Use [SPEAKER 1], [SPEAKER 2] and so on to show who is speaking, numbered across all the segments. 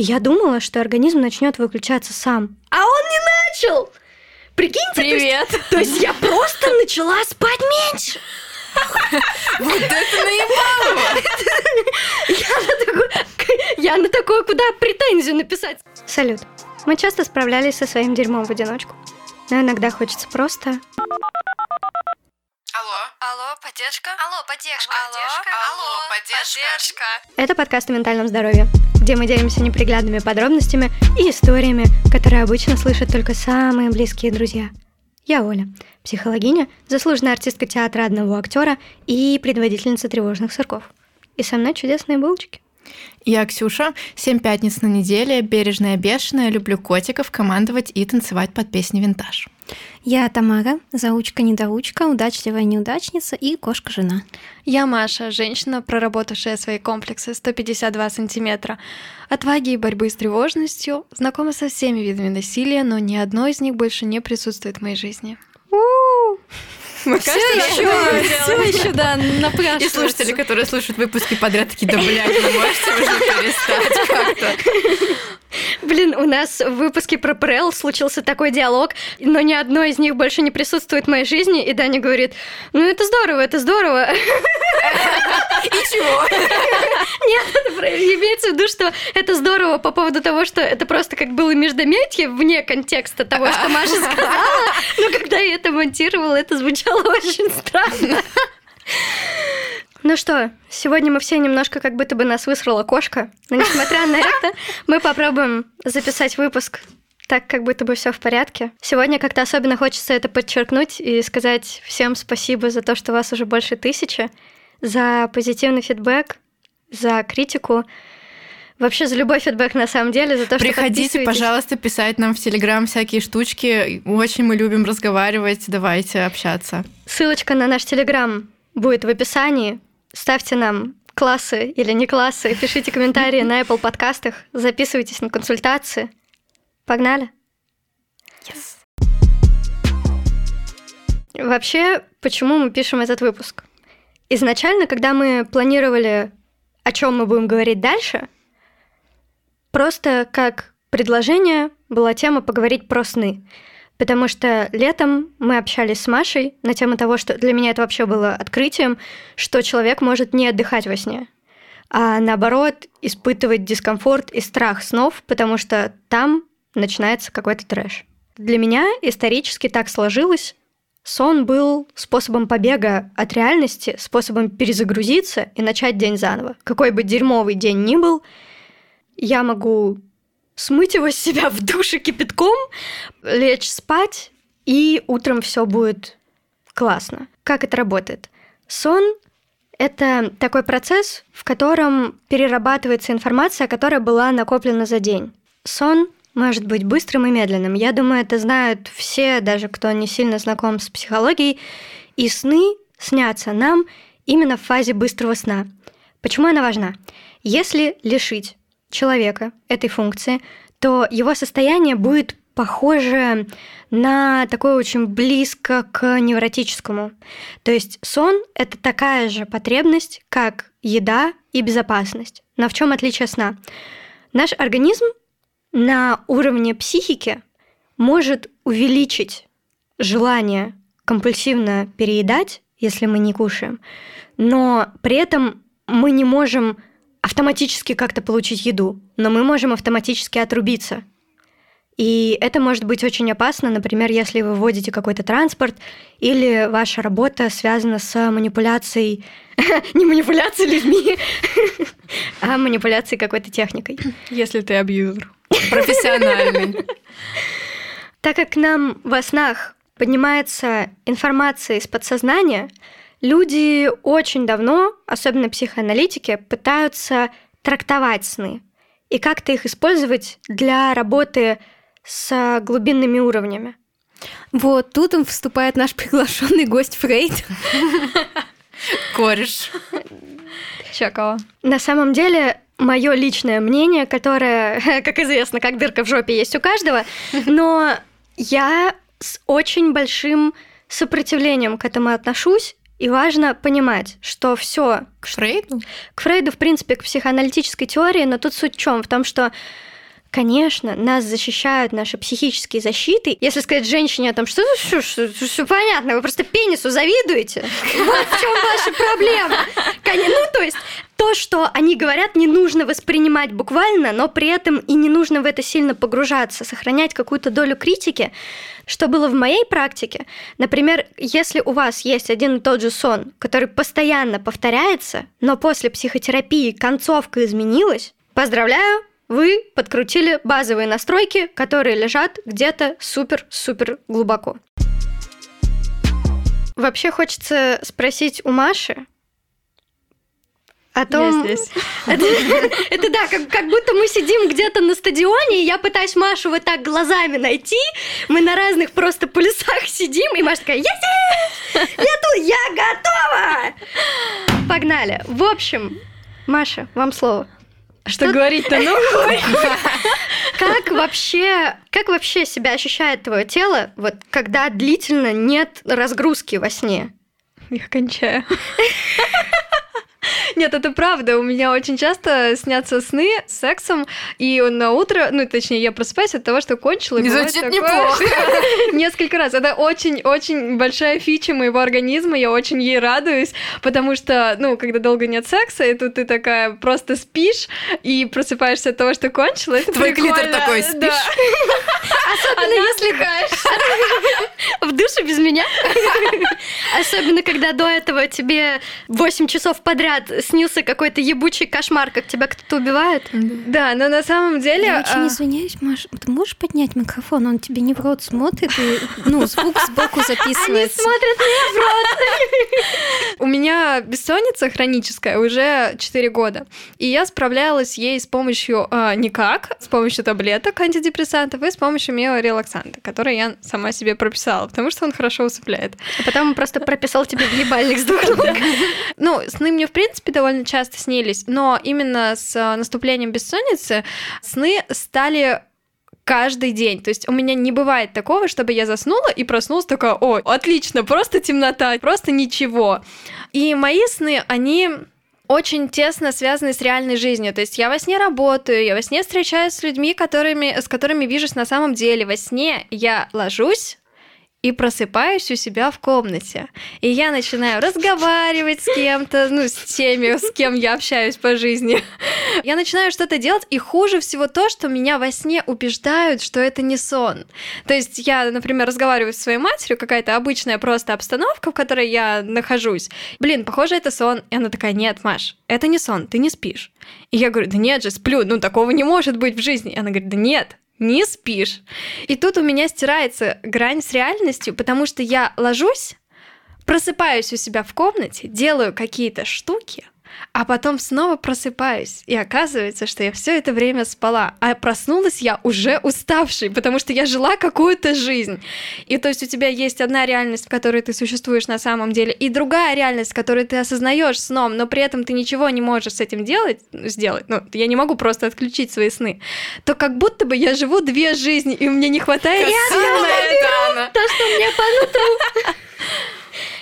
[SPEAKER 1] И я думала, что организм начнет выключаться сам. А он не начал! Прикиньте,
[SPEAKER 2] Привет!
[SPEAKER 1] То есть, то есть я просто начала спать меньше.
[SPEAKER 2] Вот это наебалово!
[SPEAKER 1] Я на такое, я на такое куда претензию написать? Салют. Мы часто справлялись со своим дерьмом в одиночку. Но иногда хочется просто...
[SPEAKER 2] Алло?
[SPEAKER 3] Алло, поддержка?
[SPEAKER 2] Алло, поддержка.
[SPEAKER 3] Поддержка?
[SPEAKER 2] Алло, поддержка.
[SPEAKER 1] Это подкаст о ментальном здоровье, где мы делимся неприглядными подробностями и историями, которые обычно слышат только самые близкие друзья. Я Оля, психологиня, заслуженная артистка театра одного актера и предводительница тревожных сырков. И со мной чудесные булочки.
[SPEAKER 2] Я Ксюша, семь пятниц на неделе, бережная бешеная, люблю котиков, командовать и танцевать под песни винтаж.
[SPEAKER 4] Я Тамара, заучка-недоучка, удачливая неудачница и кошка-жена.
[SPEAKER 3] Я Маша, женщина, проработавшая свои комплексы 152 сантиметра. Отваги и борьбы с тревожностью, знакома со всеми видами насилия, но ни одно из них больше не присутствует в моей жизни.
[SPEAKER 2] Мы
[SPEAKER 3] Все еще, все еще, да,
[SPEAKER 2] И
[SPEAKER 3] напрашивается.
[SPEAKER 2] слушатели, которые слушают выпуски подряд, такие, да, блядь, вы можете уже перестать как-то.
[SPEAKER 1] Блин, у нас в выпуске про ПРЛ случился такой диалог, но ни одно из них больше не присутствует в моей жизни, и Даня говорит, ну это здорово, это здорово.
[SPEAKER 2] И чего?
[SPEAKER 1] Нет, имеется в виду, что это здорово по поводу того, что это просто как было междометие вне контекста того, что Маша сказала, но когда я это монтировала, это звучало очень странно. Ну что, сегодня мы все немножко как будто бы нас высрала кошка, но несмотря на это, мы попробуем записать выпуск так, как будто бы все в порядке. Сегодня как-то особенно хочется это подчеркнуть и сказать всем спасибо за то, что вас уже больше тысячи, за позитивный фидбэк, за критику, вообще за любой фидбэк на самом деле, за то, что
[SPEAKER 2] Приходите, пожалуйста, писать нам в Телеграм всякие штучки. Очень мы любим разговаривать. Давайте общаться.
[SPEAKER 1] Ссылочка на наш Телеграм будет в описании. Ставьте нам классы или не классы, пишите комментарии на Apple подкастах, записывайтесь на консультации. Погнали! Вообще, почему мы пишем этот выпуск? Изначально, когда мы планировали, о чем мы будем говорить дальше, просто как предложение была тема поговорить про сны. Потому что летом мы общались с Машей на тему того, что для меня это вообще было открытием, что человек может не отдыхать во сне, а наоборот испытывать дискомфорт и страх снов, потому что там начинается какой-то трэш. Для меня исторически так сложилось, сон был способом побега от реальности, способом перезагрузиться и начать день заново. Какой бы дерьмовый день ни был, я могу смыть его с себя в душе кипятком, лечь спать, и утром все будет классно. Как это работает? Сон — это такой процесс, в котором перерабатывается информация, которая была накоплена за день. Сон может быть быстрым и медленным. Я думаю, это знают все, даже кто не сильно знаком с психологией. И сны снятся нам именно в фазе быстрого сна. Почему она важна? Если лишить человека этой функции, то его состояние будет похоже на такое очень близко к невротическому. То есть сон — это такая же потребность, как еда и безопасность. Но в чем отличие сна? Наш организм на уровне психики может увеличить желание компульсивно переедать, если мы не кушаем, но при этом мы не можем автоматически как-то получить еду, но мы можем автоматически отрубиться. И это может быть очень опасно, например, если вы вводите какой-то транспорт или ваша работа связана с манипуляцией, не манипуляцией людьми, а манипуляцией какой-то техникой.
[SPEAKER 3] Если ты абьюзер.
[SPEAKER 2] Профессиональный.
[SPEAKER 1] Так как к нам во снах поднимается информация из подсознания, люди очень давно, особенно психоаналитики, пытаются трактовать сны и как-то их использовать для работы с глубинными уровнями.
[SPEAKER 4] Вот тут он вступает наш приглашенный гость Фрейд.
[SPEAKER 2] Кореш.
[SPEAKER 3] Чекова.
[SPEAKER 1] На самом деле, мое личное мнение, которое, как известно, как дырка в жопе есть у каждого, но я с очень большим сопротивлением к этому отношусь И важно понимать, что все
[SPEAKER 2] К Фрейду?
[SPEAKER 1] к Фрейду, в принципе, к психоаналитической теории, но тут суть в чем? В том, что Конечно, нас защищают наши психические защиты. Если сказать женщине о том, что все понятно, вы просто пенису завидуете. Вот в чем ваша проблема. Ну, то есть, то, что они говорят, не нужно воспринимать буквально, но при этом и не нужно в это сильно погружаться, сохранять какую-то долю критики. Что было в моей практике? Например, если у вас есть один и тот же сон, который постоянно повторяется, но после психотерапии концовка изменилась, поздравляю, вы подкрутили базовые настройки, которые лежат где-то супер-супер глубоко. Вообще хочется спросить у Маши о том...
[SPEAKER 3] Я здесь.
[SPEAKER 1] Это, это да, как, как будто мы сидим где-то на стадионе, и я пытаюсь Машу вот так глазами найти. Мы на разных просто полюсах сидим, и Маша такая, я здесь! Я тут, я готова! Погнали. В общем, Маша, вам слово.
[SPEAKER 3] Что говорить-то, ну?
[SPEAKER 1] Как вообще, как вообще себя ощущает твое тело, вот когда длительно нет разгрузки во сне?
[SPEAKER 3] Я кончаю. Нет, это правда. У меня очень часто снятся сны с сексом, и на утро, ну, точнее, я просыпаюсь от того, что кончила.
[SPEAKER 2] Не звучит
[SPEAKER 3] такое,
[SPEAKER 2] неплохо.
[SPEAKER 3] Несколько раз. Это очень-очень большая фича моего организма, я очень ей радуюсь, потому что, ну, когда долго нет секса, и тут ты такая просто спишь и просыпаешься от того, что кончила, это
[SPEAKER 2] Твой клитор
[SPEAKER 3] прикольно.
[SPEAKER 2] такой,
[SPEAKER 3] Да.
[SPEAKER 2] спишь?
[SPEAKER 3] Особенно если
[SPEAKER 1] В душе без меня? Особенно, когда до этого тебе 8 часов подряд снился какой-то ебучий кошмар, как тебя кто-то убивает.
[SPEAKER 3] Да, но на самом деле...
[SPEAKER 4] Я очень
[SPEAKER 3] а,
[SPEAKER 4] извиняюсь, Маш, ты можешь поднять микрофон? Он тебе не в рот смотрит, и, ну, звук сбоку
[SPEAKER 1] Они
[SPEAKER 4] записывается.
[SPEAKER 1] смотрят мне в рот.
[SPEAKER 3] У меня бессонница хроническая уже 4 года. И я справлялась ей с помощью а, никак, с помощью таблеток антидепрессантов и с помощью миорелаксанта, который я сама себе прописала, потому что он хорошо усыпляет.
[SPEAKER 1] А потом он просто прописал тебе в ебальник с двух ног.
[SPEAKER 3] Ну, сны мне, в принципе, довольно часто снились, но именно с а, наступлением бессонницы сны стали каждый день. То есть у меня не бывает такого, чтобы я заснула и проснулась такая, о, отлично, просто темнота, просто ничего. И мои сны, они очень тесно связаны с реальной жизнью. То есть я во сне работаю, я во сне встречаюсь с людьми, которыми, с которыми вижусь на самом деле. Во сне я ложусь и просыпаюсь у себя в комнате. И я начинаю разговаривать с кем-то, ну, с теми, с кем я общаюсь по жизни. Я начинаю что-то делать, и хуже всего то, что меня во сне убеждают, что это не сон. То есть я, например, разговариваю со своей матерью, какая-то обычная просто обстановка, в которой я нахожусь. Блин, похоже, это сон. И она такая, нет, Маш, это не сон, ты не спишь. И я говорю, да нет же, сплю, ну такого не может быть в жизни. И она говорит, да нет, не спишь. И тут у меня стирается грань с реальностью, потому что я ложусь, просыпаюсь у себя в комнате, делаю какие-то штуки, а потом снова просыпаюсь, и оказывается, что я все это время спала, а проснулась я уже уставшей, потому что я жила какую-то жизнь. И то есть у тебя есть одна реальность, в которой ты существуешь на самом деле, и другая реальность, которую ты осознаешь сном, но при этом ты ничего не можешь с этим делать, сделать. Ну, я не могу просто отключить свои сны. То как будто бы я живу две жизни, и мне не хватает сил на это.
[SPEAKER 1] То, что мне по.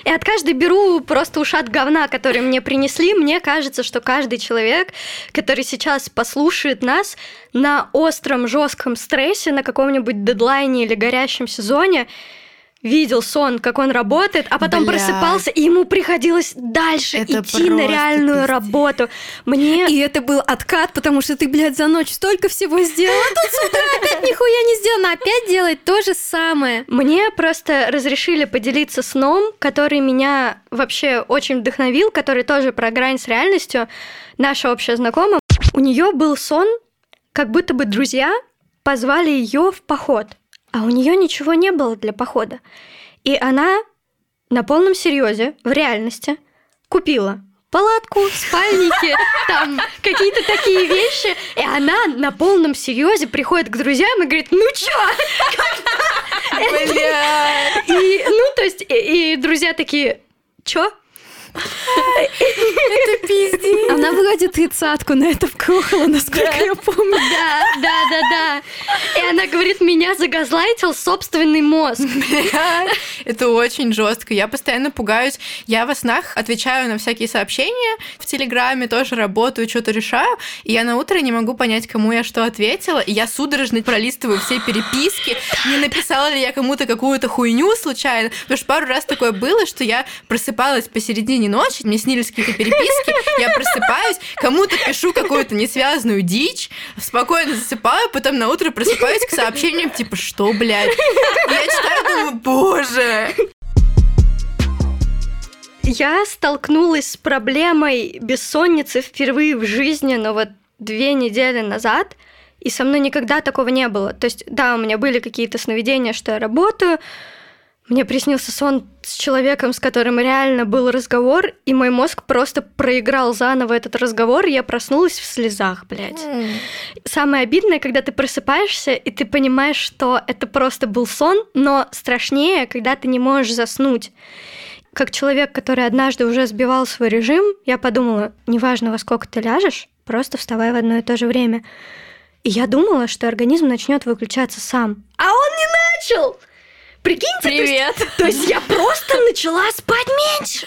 [SPEAKER 1] И от каждой беру просто ушат говна, который мне принесли. Мне кажется, что каждый человек, который сейчас послушает нас на остром, жестком стрессе, на каком-нибудь дедлайне или горящем сезоне, видел сон, как он работает, а потом
[SPEAKER 2] Бля.
[SPEAKER 1] просыпался, и ему приходилось дальше
[SPEAKER 2] Это
[SPEAKER 1] идти на реальную
[SPEAKER 2] пиздец.
[SPEAKER 1] работу. Мне
[SPEAKER 4] И это был откат, потому что ты, блядь, за ночь столько всего сделала, а тут с утра опять нихуя не сделано, опять делать то же самое.
[SPEAKER 1] Мне просто разрешили поделиться сном, который меня вообще очень вдохновил, который тоже про грань с реальностью. Наша общая знакомая, у нее был сон, как будто бы друзья позвали ее в поход, а у нее ничего не было для похода. И она на полном серьезе, в реальности, купила палатку, спальники, там какие-то такие вещи. И она на полном серьезе приходит к друзьям и говорит, ну чё, и, ну, то есть, и, и друзья такие, чё?
[SPEAKER 2] Это пиздец.
[SPEAKER 4] Она вроде тридцатку на это вкрухала, насколько я помню.
[SPEAKER 1] Да, да, да, да. И она говорит, меня загазлайтил собственный мозг.
[SPEAKER 2] Это очень жестко. Я постоянно пугаюсь. Я во снах отвечаю на всякие сообщения в Телеграме, тоже работаю, что-то решаю, и я на утро не могу понять, кому я что ответила, и я судорожно пролистываю все переписки, не написала ли я кому-то какую-то хуйню случайно, потому что пару раз такое было, что я просыпалась посередине ночи, мне снились какие-то переписки, я просыпаюсь, кому-то пишу какую-то несвязанную дичь, спокойно засыпаю, потом на утро просыпаюсь к сообщениям типа «Что, блядь?» Я читаю, думаю, боже,
[SPEAKER 1] Я столкнулась с проблемой бессонницы впервые в жизни, но вот две недели назад, и со мной никогда такого не было. То есть, да, у меня были какие-то сновидения, что я работаю, мне приснился сон с человеком, с которым реально был разговор, и мой мозг просто проиграл заново этот разговор, и я проснулась в слезах, блядь. Самое обидное, когда ты просыпаешься, и ты понимаешь, что это просто был сон, но страшнее, когда ты не можешь заснуть. Как человек, который однажды уже сбивал свой режим, я подумала, неважно, во сколько ты ляжешь, просто вставай в одно и то же время. И я думала, что организм начнет выключаться сам. А он не начал! Прикиньте, то есть-
[SPEAKER 2] привет.
[SPEAKER 1] то есть я просто начала спать меньше.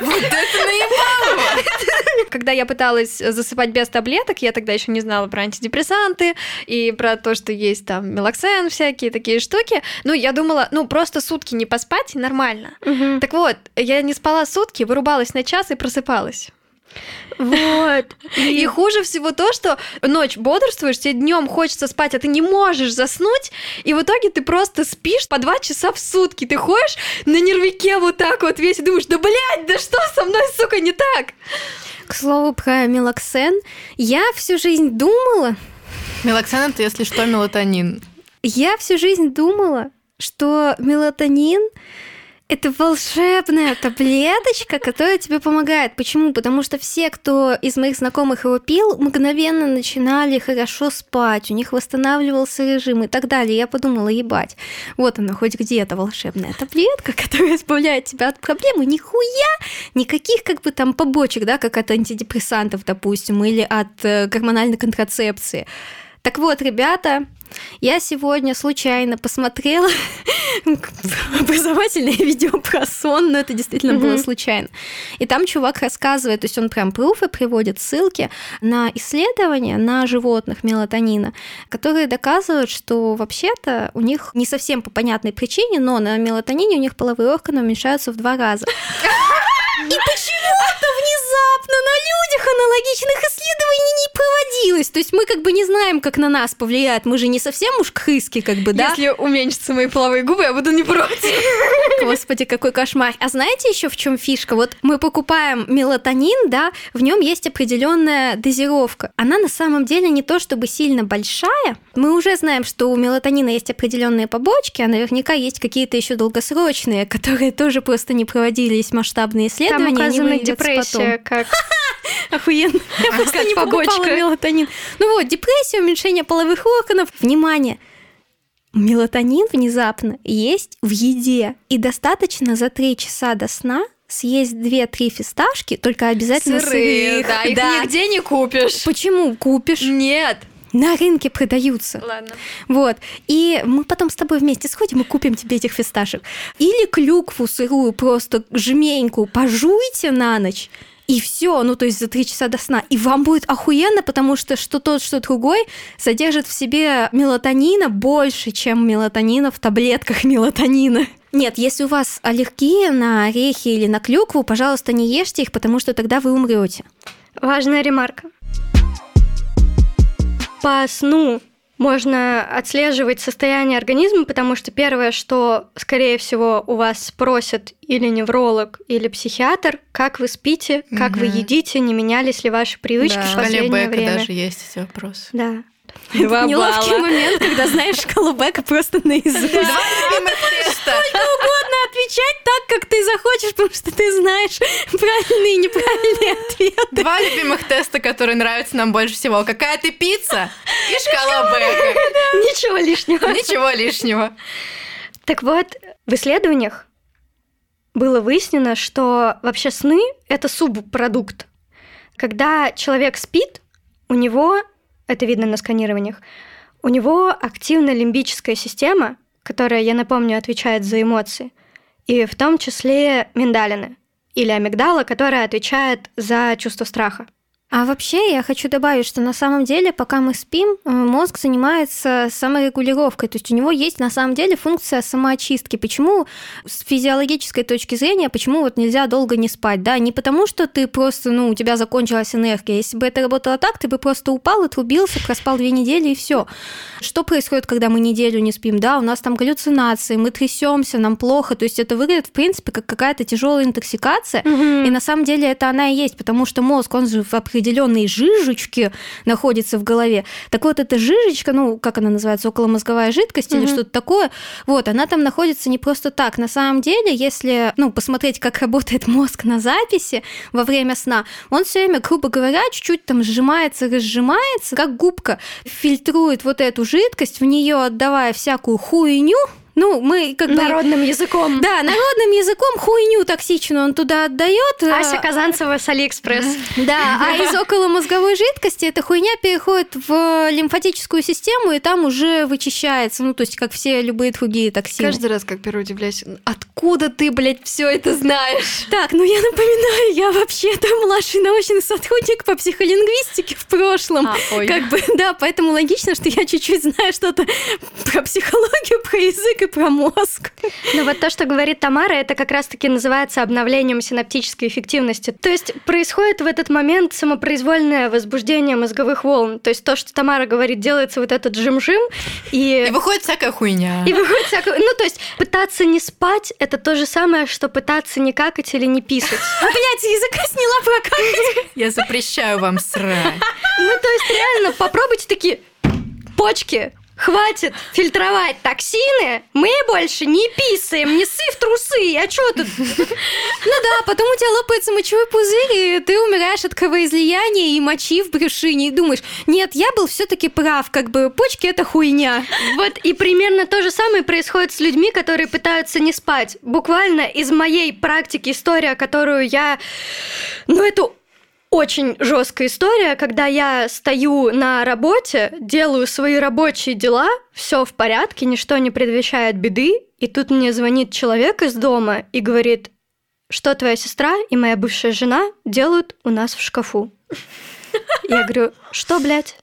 [SPEAKER 2] Вот это наебалово.
[SPEAKER 3] Когда я пыталась засыпать без таблеток, я тогда еще не знала про антидепрессанты и про то, что есть там мелоксен, всякие такие штуки. Ну, я думала, ну, просто сутки не поспать, нормально. Так вот, я не спала сутки, вырубалась на час и просыпалась.
[SPEAKER 1] Вот.
[SPEAKER 3] И хуже всего то, что ночь бодрствуешь, тебе днем хочется спать, а ты не можешь заснуть, и в итоге ты просто спишь по два часа в сутки. Ты ходишь на нервике вот так вот весь и думаешь, да блядь, да что со мной, сука, не так?
[SPEAKER 4] К слову про мелоксен, я всю жизнь думала,
[SPEAKER 2] Мелоксен это, если что, мелатонин.
[SPEAKER 4] я всю жизнь думала, что мелатонин это волшебная таблеточка, которая тебе помогает. Почему? Потому что все, кто из моих знакомых его пил, мгновенно начинали хорошо спать, у них восстанавливался режим и так далее. Я подумала, ебать, вот она хоть где-то волшебная таблетка, которая избавляет тебя от проблемы. Нихуя! Никаких как бы там побочек, да, как от антидепрессантов, допустим, или от э, гормональной контрацепции. Так вот, ребята, я сегодня случайно посмотрела образовательное видео про сон, но это действительно было
[SPEAKER 1] Мгм.
[SPEAKER 4] случайно. И там чувак рассказывает, то есть он прям пруфы приводит ссылки на исследования на животных мелатонина, которые доказывают, что вообще-то у них не совсем по понятной причине, но на мелатонине у них половые органы уменьшаются в два раза. И почему-то внезапно на людях аналогичных исследований не проводилось. То есть мы как бы не знаем, как на нас повлияет. Мы же не совсем уж крыски, как бы, да?
[SPEAKER 3] Если уменьшатся мои половые губы, я буду не против.
[SPEAKER 4] Господи, какой кошмар. А знаете еще в чем фишка? Вот мы покупаем мелатонин, да, в нем есть определенная дозировка. Она на самом деле не то чтобы сильно большая. Мы уже знаем, что у мелатонина есть определенные побочки, а наверняка есть какие-то еще долгосрочные, которые тоже просто не проводились масштабные исследования.
[SPEAKER 1] Там указана депрессия как.
[SPEAKER 4] Охуенно. Я просто не покупала мелатонин. Ну вот, депрессия, уменьшение половых органов. Внимание, Мелатонин внезапно есть в еде. И достаточно за 3 часа до сна съесть 2-3 фисташки, только обязательно сырых.
[SPEAKER 3] да, их
[SPEAKER 4] Да.
[SPEAKER 3] нигде не купишь.
[SPEAKER 4] Почему купишь?
[SPEAKER 3] Нет.
[SPEAKER 4] На рынке продаются.
[SPEAKER 3] Ладно.
[SPEAKER 4] Вот. И мы потом с тобой вместе сходим и купим тебе этих фисташек. Или клюкву сырую, просто жменьку пожуйте на ночь. И все, ну то есть за три часа до сна. И вам будет охуенно, потому что что тот, что другой содержит в себе мелатонина больше, чем мелатонина в таблетках мелатонина. Нет, если у вас аллергия на орехи или на клюкву, пожалуйста, не ешьте их, потому что тогда вы умрете.
[SPEAKER 1] важная ремарка. По сну можно отслеживать состояние организма, потому что первое, что, скорее всего, у вас спросят или невролог, или психиатр, как вы спите, как вы
[SPEAKER 2] Мгм.
[SPEAKER 1] едите, не менялись ли ваши привычки
[SPEAKER 2] В
[SPEAKER 1] в
[SPEAKER 2] шкале
[SPEAKER 1] последнее
[SPEAKER 2] Бека
[SPEAKER 1] время.
[SPEAKER 2] даже есть эти вопросы.
[SPEAKER 1] Да.
[SPEAKER 3] Два
[SPEAKER 4] Неловкий
[SPEAKER 3] балла.
[SPEAKER 4] момент, когда знаешь шкалу Бека просто наизусть.
[SPEAKER 2] Любимых теста.
[SPEAKER 4] угодно отвечать так, как ты захочешь, потому что ты знаешь правильные и неправильные ответы.
[SPEAKER 2] Два любимых теста, которые нравятся нам больше всего. Какая ты пицца и шкала Бека.
[SPEAKER 1] Ничего лишнего.
[SPEAKER 2] Ничего лишнего.
[SPEAKER 1] Так вот, в исследованиях было выяснено, что вообще сны — это субпродукт. Когда человек спит, у него, это видно на сканированиях, у него активна лимбическая система, которая, я напомню, отвечает за эмоции, и в том числе миндалины или амигдала, которая отвечает за чувство страха.
[SPEAKER 4] А вообще я хочу добавить, что на самом деле, пока мы спим, э, мозг занимается саморегулировкой. То есть у него есть на самом деле функция самоочистки. Почему с физиологической точки зрения, почему вот нельзя долго не спать? Да, не потому что ты просто, ну, у тебя закончилась энергия. Если бы это работало так, ты бы просто упал, отрубился, проспал две недели и все. Что происходит, когда мы неделю не спим? Да, у нас там галлюцинации, мы трясемся, нам плохо. То есть это выглядит, в принципе, как какая-то тяжелая интоксикация.
[SPEAKER 1] Мгм.
[SPEAKER 4] И на самом деле это она и есть, потому что мозг, он же в определенной жижечке находится в голове. Так вот, эта жижечка, ну, как она называется, околомозговая жидкость или что-то такое, вот, она там находится не просто так. На самом деле, если, ну, посмотреть, как работает мозг на записи во время сна, он все время, грубо говоря, чуть-чуть там сжимается, разжимается, как губка, фильтрует вот эту жидкость, в нее отдавая всякую хуйню, ну, мы как бы...
[SPEAKER 1] Народным языком.
[SPEAKER 4] Да, народным языком хуйню токсичную он туда отдает.
[SPEAKER 1] Ася Казанцева с Алиэкспресс.
[SPEAKER 4] Да, а из околомозговой жидкости эта хуйня переходит в лимфатическую систему и там уже вычищается. Ну, то есть, как все любые другие токсины.
[SPEAKER 3] Каждый раз, как впервой удивляюсь, откуда ты, блядь, все это знаешь?
[SPEAKER 4] Так, ну я напоминаю, я вообще-то младший научный сотрудник по психолингвистике в прошлом.
[SPEAKER 3] А, ой.
[SPEAKER 4] Как бы, да, поэтому логично, что я чуть-чуть знаю что-то про психологию, про язык и про мозг.
[SPEAKER 1] Но вот то, что говорит Тамара, это как раз-таки называется обновлением синаптической эффективности. То есть происходит в этот момент самопроизвольное возбуждение мозговых волн. То есть то, что Тамара говорит, делается вот этот жим-жим, и...
[SPEAKER 2] И выходит всякая хуйня.
[SPEAKER 1] И выходит всякое... Ну, то есть пытаться не спать — это то же самое, что пытаться не какать или не писать.
[SPEAKER 4] А, блядь, языка сняла прокакать.
[SPEAKER 2] Я запрещаю вам срать.
[SPEAKER 1] Ну, то есть реально попробуйте такие почки, Хватит фильтровать токсины, мы больше не писаем, не ссы в трусы, а чё тут?
[SPEAKER 4] Ну да, потом у тебя лопается мочевой пузырь, и ты умираешь от кровоизлияния и мочи в брюшине, и думаешь, нет, я был все таки прав, как бы почки это хуйня.
[SPEAKER 1] Вот и примерно то же самое происходит с людьми, которые пытаются не спать. Буквально из моей практики история, которую я... Ну, это очень жесткая история, когда я стою на работе, делаю свои рабочие дела, все в порядке, ничто не предвещает беды, и тут мне звонит человек из дома и говорит, что твоя сестра и моя бывшая жена делают у нас в шкафу. Я говорю, что, блядь?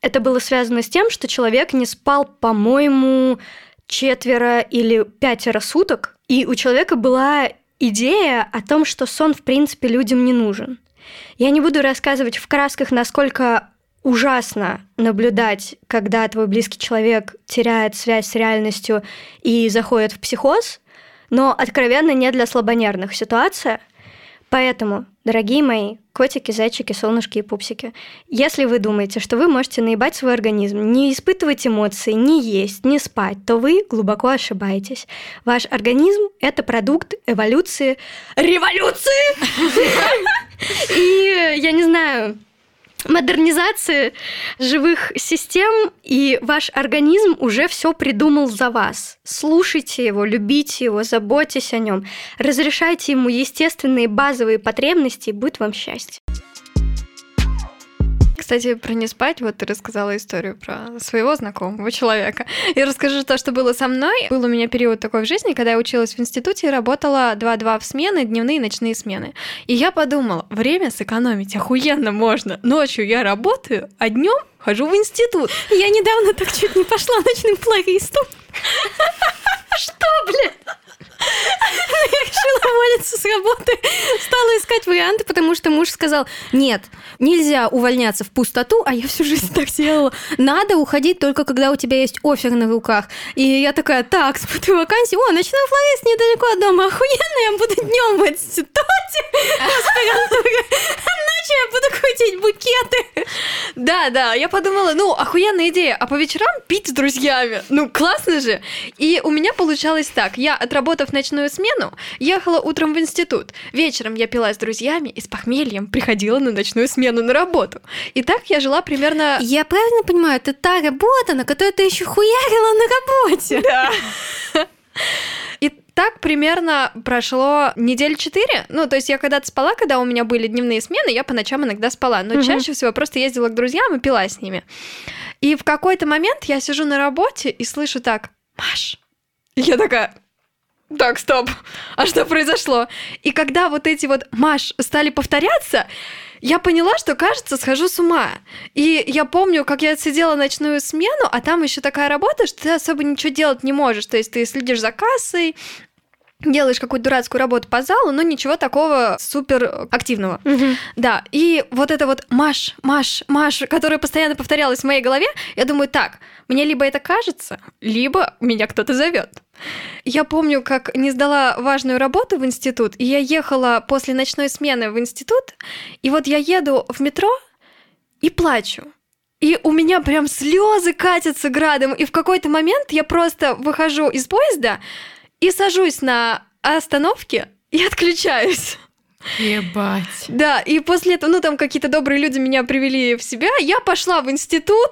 [SPEAKER 1] Это было связано с тем, что человек не спал, по-моему, четверо или пятеро суток, и у человека была идея о том, что сон, в принципе, людям не нужен. Я не буду рассказывать в красках, насколько ужасно наблюдать, когда твой близкий человек теряет связь с реальностью и заходит в психоз, но откровенно не для слабонервных ситуация. Поэтому, дорогие мои котики, зайчики, солнышки и пупсики, если вы думаете, что вы можете наебать свой организм, не испытывать эмоции, не есть, не спать, то вы глубоко ошибаетесь. Ваш организм — это продукт эволюции, революции! И, я не знаю, модернизации живых систем, и ваш организм уже все придумал за вас. Слушайте его, любите его, заботьтесь о нем, разрешайте ему естественные базовые потребности, и будет вам счастье.
[SPEAKER 3] Кстати, про не спать, вот ты рассказала историю про своего знакомого человека. И расскажу то, что было со мной. Был у меня период такой в жизни, когда я училась в институте и работала 2-2 в смены, дневные и ночные смены. И я подумала, время сэкономить охуенно можно. Ночью я работаю, а днем хожу в институт.
[SPEAKER 4] Я недавно так чуть не пошла ночным флористом.
[SPEAKER 1] Что, блядь?
[SPEAKER 4] Я решила уволиться с работы. Искать варианты, потому что муж сказал, нет, нельзя увольняться в пустоту, а я всю жизнь так делала. Надо уходить только когда у тебя есть офер на руках. И я такая, так, смотрю вакансию, о, ночной флорист недалеко от дома, охуенно, я буду днем в институте, ночью я буду крутить букеты.
[SPEAKER 3] Да, да, я подумала, ну, охуенная идея, а по вечерам пить с друзьями. Ну, классно же. И у меня получалось так. Я, отработав ночную смену, ехала утром в институт. Вечером я пила с друзьями и с похмельем приходила на ночную смену на работу. И так я жила примерно...
[SPEAKER 4] Я правильно понимаю, это та работа, на которой ты еще хуярила на работе?
[SPEAKER 3] Да. И Так примерно прошло недель четыре. Ну, то есть я когда-то спала, когда у меня были дневные смены, я по ночам иногда спала. Но
[SPEAKER 1] Мгм.
[SPEAKER 3] чаще всего просто ездила к друзьям и пила с ними. И в какой-то момент я сижу на работе и слышу так, Маш. И я такая, так, стоп, а что произошло? И когда вот эти вот Маш стали повторяться, я поняла, что, кажется, схожу с ума. И я помню, как я сидела ночную смену, а там еще такая работа, что ты особо ничего делать не можешь. То есть ты следишь за кассой, делаешь какую-то дурацкую работу по залу, но ничего такого супер активного. Да, и вот это вот Маш, Маш, Маш, которая постоянно повторялась в моей голове, я думаю, так, мне либо это кажется, либо меня кто-то зовет. Я помню, как не сдала важную работу в институт, и я ехала после ночной смены в институт, и вот я еду в метро и плачу. И у меня прям слезы катятся градом, и в какой-то момент я просто выхожу из поезда и сажусь на остановке и отключаюсь.
[SPEAKER 2] Ебать.
[SPEAKER 3] Да, и после этого, ну, там какие-то добрые люди меня привели в себя, я пошла в институт,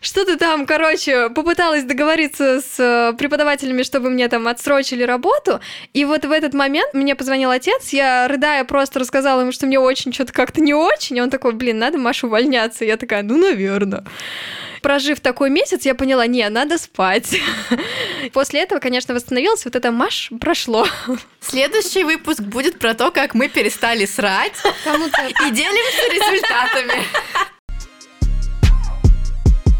[SPEAKER 3] что-то там, короче, попыталась договориться с э, преподавателями, чтобы мне там отсрочили работу, и вот в этот момент мне позвонил отец, я, рыдая, просто рассказала ему, что мне очень что-то как-то не очень, и он такой, блин, надо, Маша, увольняться. Я такая, ну, наверное. Прожив такой месяц, я поняла, не, надо спать. После этого, конечно, восстановилась, вот это Маш прошло.
[SPEAKER 2] Следующий выпуск будет про то, как мы перестали срать и делимся результатами.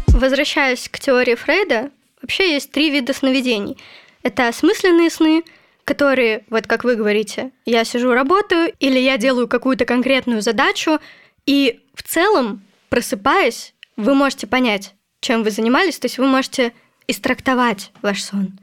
[SPEAKER 1] Возвращаясь к теории Фрейда, вообще есть три вида сновидений. Это осмысленные сны, которые, вот как вы говорите, я сижу, работаю, или я делаю какую-то конкретную задачу, и в целом, просыпаясь, вы можете понять, чем вы занимались, то есть вы можете истрактовать ваш сон.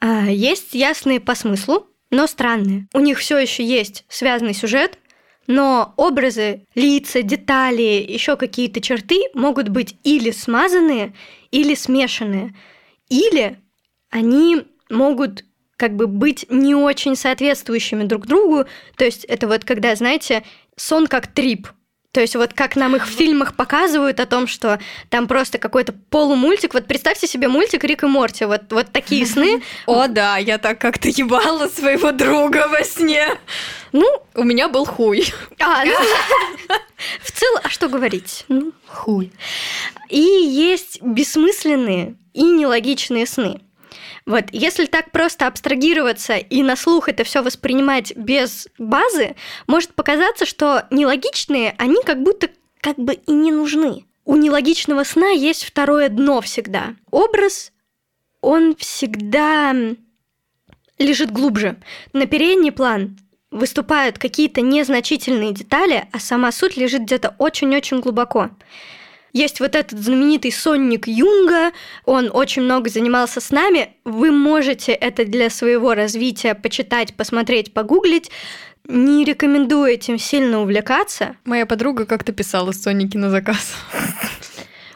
[SPEAKER 1] А, Есть ясные по смыслу, но странные. У них все еще есть связанный сюжет, но образы, лица, детали, еще какие-то черты могут быть или смазанные, или смешанные, или они могут как бы быть не очень соответствующими друг другу. То есть это вот когда, знаете, сон как трип. То есть вот как нам их в фильмах показывают о том, что там просто какой-то полумультик. Вот представьте себе мультик Рик и Морти. Вот, вот такие сны.
[SPEAKER 3] О, да, я так как-то ебала своего друга во сне.
[SPEAKER 1] Ну,
[SPEAKER 3] У меня был хуй.
[SPEAKER 1] а, ну, в целом, а что говорить? Ну,
[SPEAKER 2] Хуй.
[SPEAKER 1] И есть бессмысленные и нелогичные сны. Вот, если так просто абстрагироваться и на слух это все воспринимать без базы, может показаться, что нелогичные, они как будто как бы и не нужны. У нелогичного сна есть второе дно всегда. Образ, он всегда лежит глубже. На передний план выступают какие-то незначительные детали, а сама суть лежит где-то очень-очень глубоко. Есть вот этот знаменитый сонник Юнга, он очень много занимался с нами. Вы можете это для своего развития почитать, посмотреть, погуглить. Не рекомендую этим сильно увлекаться.
[SPEAKER 3] Моя подруга как-то писала Соники на заказ.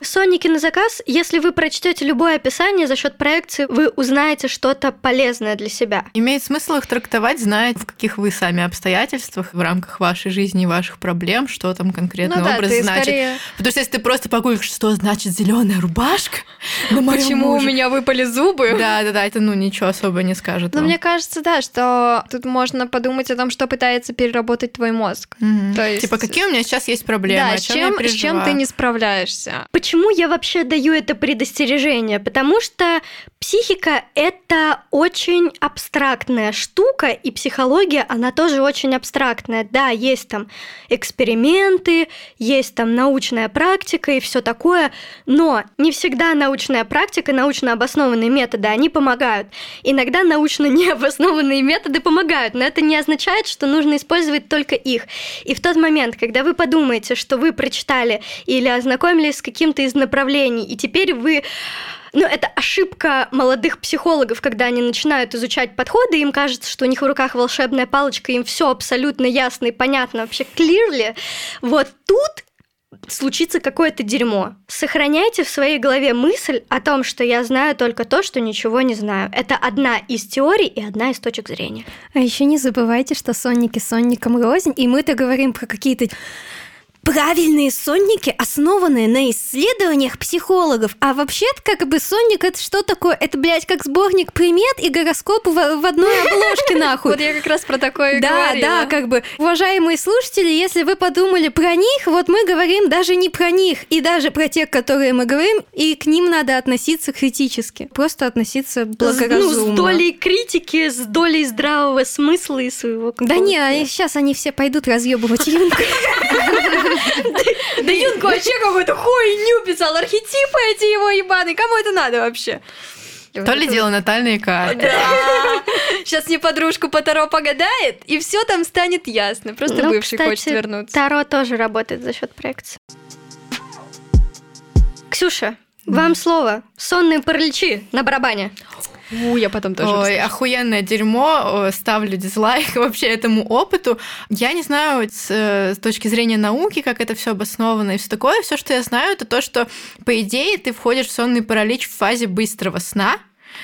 [SPEAKER 1] Сонники на заказ, если вы прочтете любое описание за счет проекции, вы узнаете что-то полезное для себя.
[SPEAKER 2] Имеет смысл их трактовать, зная, в каких вы сами обстоятельствах в рамках вашей жизни и ваших проблем, что там конкретный
[SPEAKER 3] Ну да,
[SPEAKER 2] образ значит.
[SPEAKER 3] скорее...
[SPEAKER 2] Потому что если ты просто погуглишь, что значит зеленая рубашка, моем
[SPEAKER 3] Почему у
[SPEAKER 2] муже.
[SPEAKER 3] меня выпали зубы?
[SPEAKER 2] Да, да, да, это ну ничего особо не скажет.
[SPEAKER 3] Но
[SPEAKER 2] вам.
[SPEAKER 3] мне кажется, да, что тут можно подумать о том, что пытается переработать твой мозг.
[SPEAKER 2] Мгм.
[SPEAKER 3] То есть-
[SPEAKER 2] Типа, какие у меня сейчас есть проблемы,
[SPEAKER 3] да, с
[SPEAKER 2] чем,
[SPEAKER 3] чем, с чем ты не справляешься?
[SPEAKER 1] Почему я вообще даю это предостережение? Потому что психика — это очень абстрактная штука, и психология, она тоже очень абстрактная. Да, есть там эксперименты, есть там научная практика и все такое, но не всегда научная практика, научно обоснованные методы, они помогают. Иногда научно необоснованные методы помогают, но это не означает, что нужно использовать только их. И в тот момент, когда вы подумаете, что вы прочитали или ознакомились с каким-то из направлений, и теперь вы ну, это ошибка молодых психологов, когда они начинают изучать подходы, им кажется, что у них в руках волшебная палочка, им все абсолютно ясно и понятно, вообще clearly. Вот тут случится какое-то дерьмо. Сохраняйте в своей голове мысль о том, что я знаю только то, что ничего не знаю. Это одна из теорий и одна из точек зрения.
[SPEAKER 4] А еще не забывайте, что сонники сонникам рознь, и мы-то говорим про какие-то правильные сонники, основанные на исследованиях психологов. А вообще-то, как бы, сонник это что такое? Это, блядь, как сборник примет и гороскоп в, в одной обложке, нахуй.
[SPEAKER 3] Вот я как раз про такое
[SPEAKER 4] Да, да, как бы, уважаемые слушатели, если вы подумали про них, вот мы говорим даже не про них, и даже про тех, которые мы говорим, и к ним надо относиться критически. Просто относиться благоразумно.
[SPEAKER 1] Ну, с долей критики, с долей здравого смысла и своего
[SPEAKER 4] Да не, сейчас они все пойдут разъебывать Юнг.
[SPEAKER 3] Да Юнг вообще какую-то хуйню писал, архетипы эти его ебаные, кому это надо вообще?
[SPEAKER 2] То ли дело натальные карты.
[SPEAKER 3] Сейчас мне подружку по Таро погадает, и все там станет ясно. Просто
[SPEAKER 1] Ну,
[SPEAKER 3] бывший
[SPEAKER 1] кстати,
[SPEAKER 3] хочет вернуться.
[SPEAKER 1] Таро тоже работает за счет проекции. Ксюша, вам слово. Сонные параличи на барабане.
[SPEAKER 3] У, я потом тоже
[SPEAKER 2] Ой, охуенное дерьмо, ставлю дизлайк вообще этому опыту. Я не знаю с, э, с точки зрения науки, как это все обосновано и все такое. Все, что я знаю, это то, что по идее ты входишь в сонный паралич в фазе быстрого сна.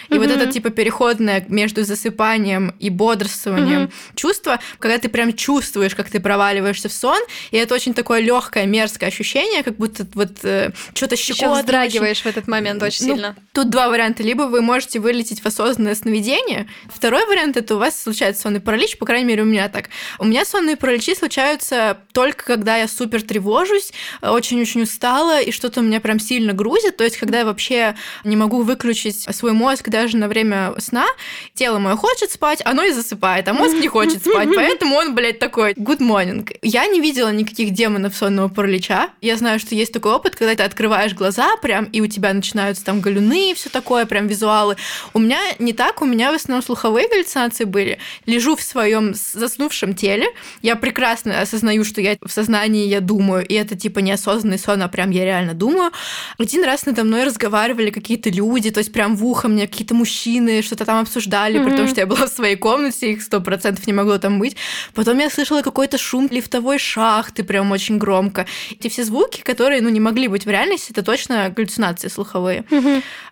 [SPEAKER 2] И вот это типа переходное между засыпанием и бодрствованием чувство, когда ты прям чувствуешь, как ты проваливаешься в сон, и это очень такое легкое, мерзкое ощущение, как будто вот что-то
[SPEAKER 3] Еще
[SPEAKER 2] щекотно. очень.
[SPEAKER 3] вздрагиваешь в этот момент очень
[SPEAKER 2] Ну,
[SPEAKER 3] сильно.
[SPEAKER 2] Тут два варианта. Либо вы можете вылететь в осознанное сновидение. Второй вариант это у вас случается сонный паралич, по крайней мере, у меня так. У меня сонные параличи случаются только когда я супер тревожусь, очень-очень устала, и что-то у меня прям сильно грузит. То есть, когда я вообще не могу выключить свой мозг даже на время сна, тело мое хочет спать, оно и засыпает, а мозг не хочет спать. Поэтому он, блядь, такой good morning. Я не видела никаких демонов сонного паралича. Я знаю, что есть такой опыт, когда ты открываешь глаза прям, и у тебя начинаются там галюны и все такое, прям визуалы. У меня не так, у меня в основном слуховые галлюцинации были. Лежу в своем заснувшем теле, я прекрасно осознаю, что я в сознании, я думаю, и это типа неосознанный сон, а прям я реально думаю. Один раз надо мной разговаривали какие-то люди, то есть прям в ухо мне какие-то мужчины что-то там обсуждали, при том, что я была в своей комнате, их сто процентов не могло там быть. Потом я слышала какой-то шум лифтовой шахты, прям очень громко. Эти все звуки, которые, ну, не могли быть в реальности, это точно галлюцинации слуховые.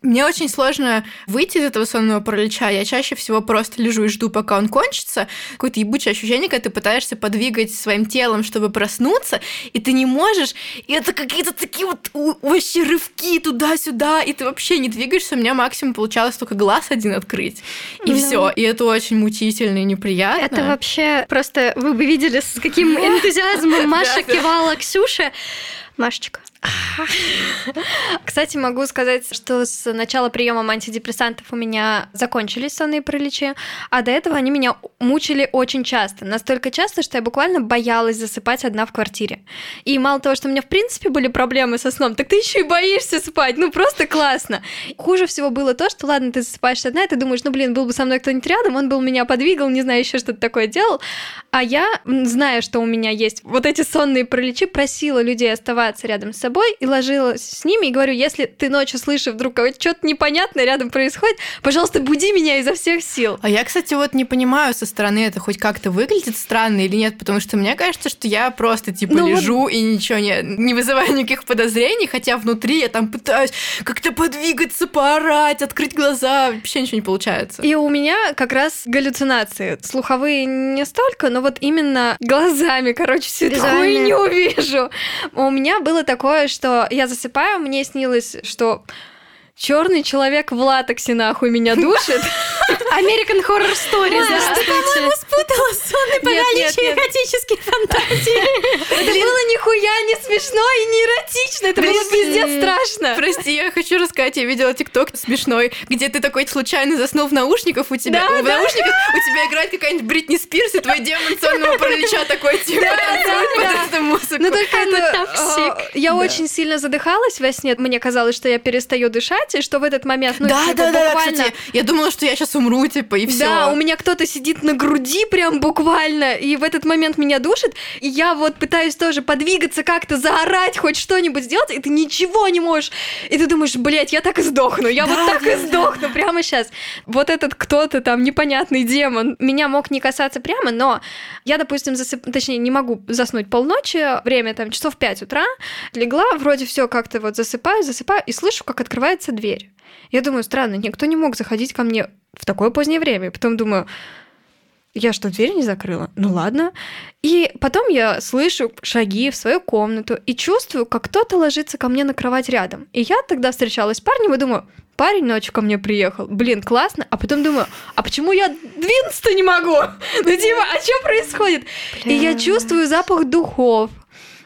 [SPEAKER 2] Мне очень сложно выйти из этого сонного паралича. Я чаще всего просто лежу и жду, пока он кончится. Какое-то ебучее ощущение, когда ты пытаешься подвигать своим телом, чтобы проснуться, и ты не можешь. И это какие-то такие вот вообще рывки туда-сюда, и ты вообще не двигаешься. У меня максимум получалось только глаз один открыть. И
[SPEAKER 1] Да.
[SPEAKER 2] все. И это очень мучительно и неприятно.
[SPEAKER 1] Это вообще просто вы бы видели, с каким энтузиазмом Маша кивала Ксюше. Машечка.
[SPEAKER 3] Кстати, могу сказать, что с начала приема антидепрессантов у меня закончились сонные параличи, а до этого они меня мучили очень часто. Настолько часто, что я буквально боялась засыпать одна в квартире. И мало того, что у меня в принципе были проблемы со сном, так ты еще и боишься спать. Ну просто классно. Хуже всего было то, что ладно, ты засыпаешь одна, и ты думаешь, ну блин, был бы со мной кто-нибудь рядом, он бы меня подвигал, не знаю, еще что-то такое делал. А я, зная, что у меня есть вот эти сонные параличи, просила людей оставаться рядом с собой и ложилась с ними и говорю, если ты ночью слышишь вдруг что-то непонятное рядом происходит, пожалуйста, буди меня изо всех сил.
[SPEAKER 2] А я, кстати, вот не понимаю со стороны это хоть как-то выглядит странно или нет, потому что мне кажется, что я просто типа
[SPEAKER 3] Ну вот-
[SPEAKER 2] лежу и ничего не, не вызываю никаких подозрений, хотя внутри я там пытаюсь как-то подвигаться, поорать, открыть глаза, вообще ничего не получается.
[SPEAKER 3] И у меня как раз галлюцинации. Слуховые не столько, но вот именно глазами, короче, всю эту хуйню вижу. У меня было такое, что я засыпаю, мне снилось, что черный человек в латексе нахуй меня душит.
[SPEAKER 1] American Horror Story, здравствуйте.
[SPEAKER 4] Спутала сонный
[SPEAKER 3] паралич и
[SPEAKER 4] эротические фантазии.
[SPEAKER 3] Это было нихуя не смешно и не эротично. Это было пиздец страшно.
[SPEAKER 2] Прости, я хочу рассказать, я видела тикток смешной, где ты такой случайно заснул в наушниках, у тебя
[SPEAKER 3] Да,
[SPEAKER 2] в наушниках у тебя играет какая-нибудь Бритни Спирс, и твой демон сонного паралича такой типа танцует под
[SPEAKER 3] да.
[SPEAKER 2] эту музыку.
[SPEAKER 3] Ну только это... а, Я очень сильно задыхалась во сне. Мне казалось, что я перестаю дышать, и что в этот момент, ну,
[SPEAKER 2] да,
[SPEAKER 3] типа,
[SPEAKER 2] да, да,
[SPEAKER 3] буквально...
[SPEAKER 2] кстати, я думала, что я сейчас умру, типа, и все.
[SPEAKER 3] Да, у меня кто-то сидит на груди прям буквально, и в этот момент меня душит, и я вот пытаюсь тоже подвигаться как-то, заорать, хоть что-нибудь сделать, и ты ничего не можешь. И ты думаешь, блядь, я так и сдохну, я вот
[SPEAKER 2] Да,
[SPEAKER 3] так
[SPEAKER 2] да,
[SPEAKER 3] и
[SPEAKER 2] да.
[SPEAKER 3] сдохну прямо сейчас. Вот этот кто-то там, непонятный демон, меня мог не касаться прямо, но я, допустим, засып... точнее, не могу заснуть полночи, время там часов 5 утра, легла, вроде все как-то вот засыпаю, засыпаю, и слышу, как открывается дверь. Я думаю, странно, никто не мог заходить ко мне в такое позднее время. И потом думаю, я что, дверь не закрыла? Ну ладно. И потом я слышу шаги в свою комнату и чувствую, как кто-то ложится ко мне на кровать рядом. И я тогда встречалась с парнем и думаю, парень ночью ко мне приехал, блин, классно, а потом думаю, а почему я двинуться не могу? Ну типа, а что происходит? Бля. И я чувствую запах духов,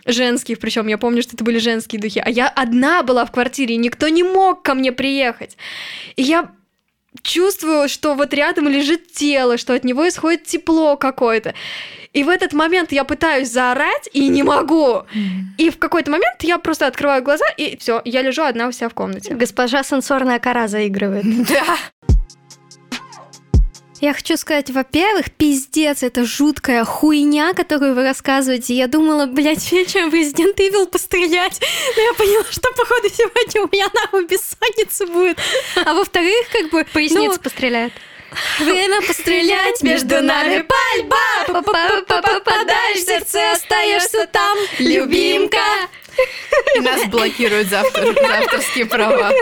[SPEAKER 3] женских, причем я помню, что это были женские духи, а я одна была в квартире, и никто не мог ко мне приехать. И я чувствую, что вот рядом лежит тело, что от него исходит тепло какое-то. И в этот момент я пытаюсь заорать и не могу. И в какой-то момент я просто открываю глаза, и все, я лежу одна у себя в комнате.
[SPEAKER 1] Госпожа сенсорная кора заигрывает.
[SPEAKER 2] Да.
[SPEAKER 4] Я хочу сказать, во-первых, пиздец, это жуткая хуйня, которую вы рассказываете. Я думала, блядь, вечером в Resident Evil пострелять. Но я поняла, что, походу, сегодня у меня нахуй бессонница будет. А во-вторых, как бы...
[SPEAKER 1] Поясница ну, постреляет.
[SPEAKER 4] Время пострелять между нами пальба Попадаешь в сердце, остаешься там, любимка
[SPEAKER 2] и нас блокируют за, автор, за авторские права.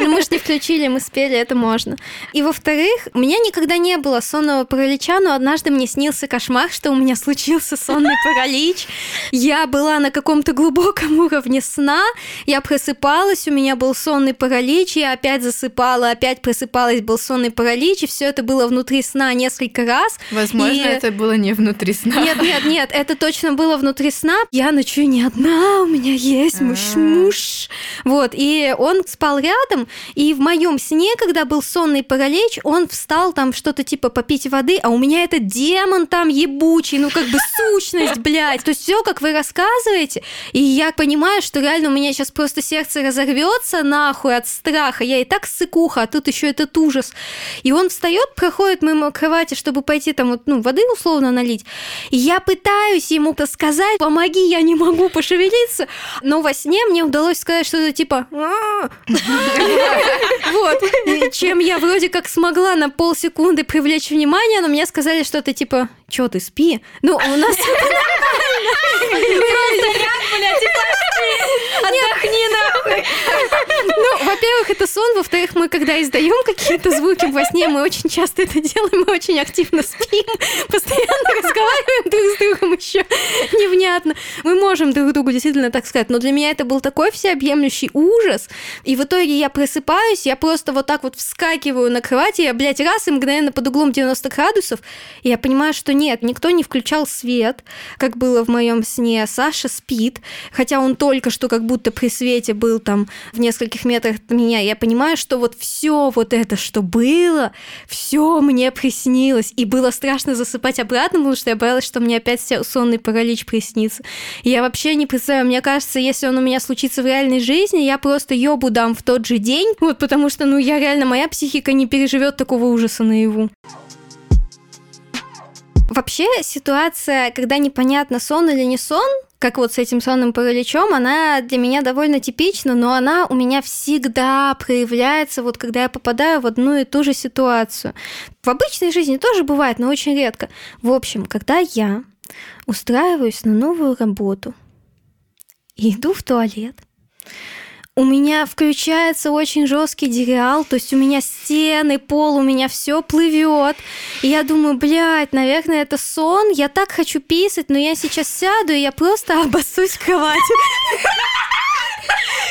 [SPEAKER 4] Ну, мы же не включили, мы спели, это можно. И во-вторых, у меня никогда не было сонного паралича, но однажды мне снился кошмар, что у меня случился сонный паралич. Я была на каком-то глубоком уровне сна, я просыпалась, у меня был сонный паралич, я опять засыпала, опять просыпалась, был сонный паралич, и все это было внутри сна несколько раз.
[SPEAKER 2] Возможно, и... это было не внутри сна.
[SPEAKER 4] Нет, нет, нет, это точно было внутри сна. Я ночую не одна, у меня меня есть муж-муж. Вот, и он спал рядом, и в моем сне, когда был сонный паралич, он встал там что-то типа попить воды, а у меня этот демон там ебучий, ну как бы сущность, блядь. То есть все, как вы рассказываете, и я понимаю, что реально у меня сейчас просто сердце разорвется нахуй от страха. Я и так сыкуха, а тут еще этот ужас. И он встает, проходит мимо кровати, чтобы пойти там вот, ну, воды условно налить. И я пытаюсь ему-то сказать, помоги, я не могу пошевелиться, но во сне мне удалось сказать что-то типа вот. Чем я вроде как смогла на полсекунды привлечь внимание, но мне сказали что-то типа Чё ты спи? Ну, у нас
[SPEAKER 3] Отдохни нахуй.
[SPEAKER 4] Ну, во-первых, это сон, во-вторых, мы когда издаем какие-то звуки во сне, мы очень часто это делаем, мы очень активно спим, постоянно разговариваем друг с другом еще невнятно. Мы можем друг другу действительно так сказать, но для меня это был такой всеобъемлющий ужас, и в итоге я просыпаюсь, я просто вот так вот вскакиваю на кровати, я, блядь, раз и мгновенно под углом 90 градусов, и я понимаю, что нет, никто не включал свет, как было в моем сне. Саша спит, хотя он только что как будто при свете был там в нескольких метрах от меня. Я понимаю, что вот все вот это, что было, все мне приснилось. И было страшно засыпать обратно, потому что я боялась, что мне опять сонный паралич приснится. И я вообще не представляю, мне кажется, если он у меня случится в реальной жизни, я просто ёбу дам в тот же день, вот потому что, ну, я реально, моя психика не переживет такого ужаса наяву. Вообще ситуация, когда непонятно, сон или не сон, как вот с этим сонным параличом, она для меня довольно типична, но она у меня всегда проявляется, вот когда я попадаю в одну и ту же ситуацию. В обычной жизни тоже бывает, но очень редко. В общем, когда я устраиваюсь на новую работу и иду в туалет, у меня включается очень жесткий дереал, то есть у меня стены, пол, у меня все плывет. И я думаю, блядь, наверное, это сон. Я так хочу писать, но я сейчас сяду, и я просто обоссусь в кровати.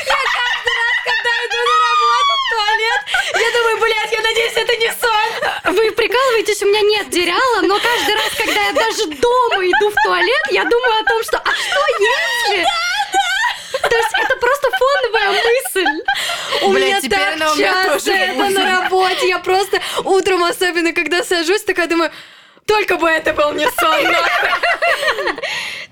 [SPEAKER 3] Я каждый раз, когда иду на работу в туалет, я думаю, блядь, я надеюсь, это не сон.
[SPEAKER 1] Вы прикалываетесь, у меня нет дереала, но каждый раз, когда я даже дома иду в туалет, я думаю о том, что а что если? То есть это просто фоновая мысль.
[SPEAKER 3] У меня так часто это на работе. Я просто утром, особенно когда сажусь, такая думаю, только бы это был не сон.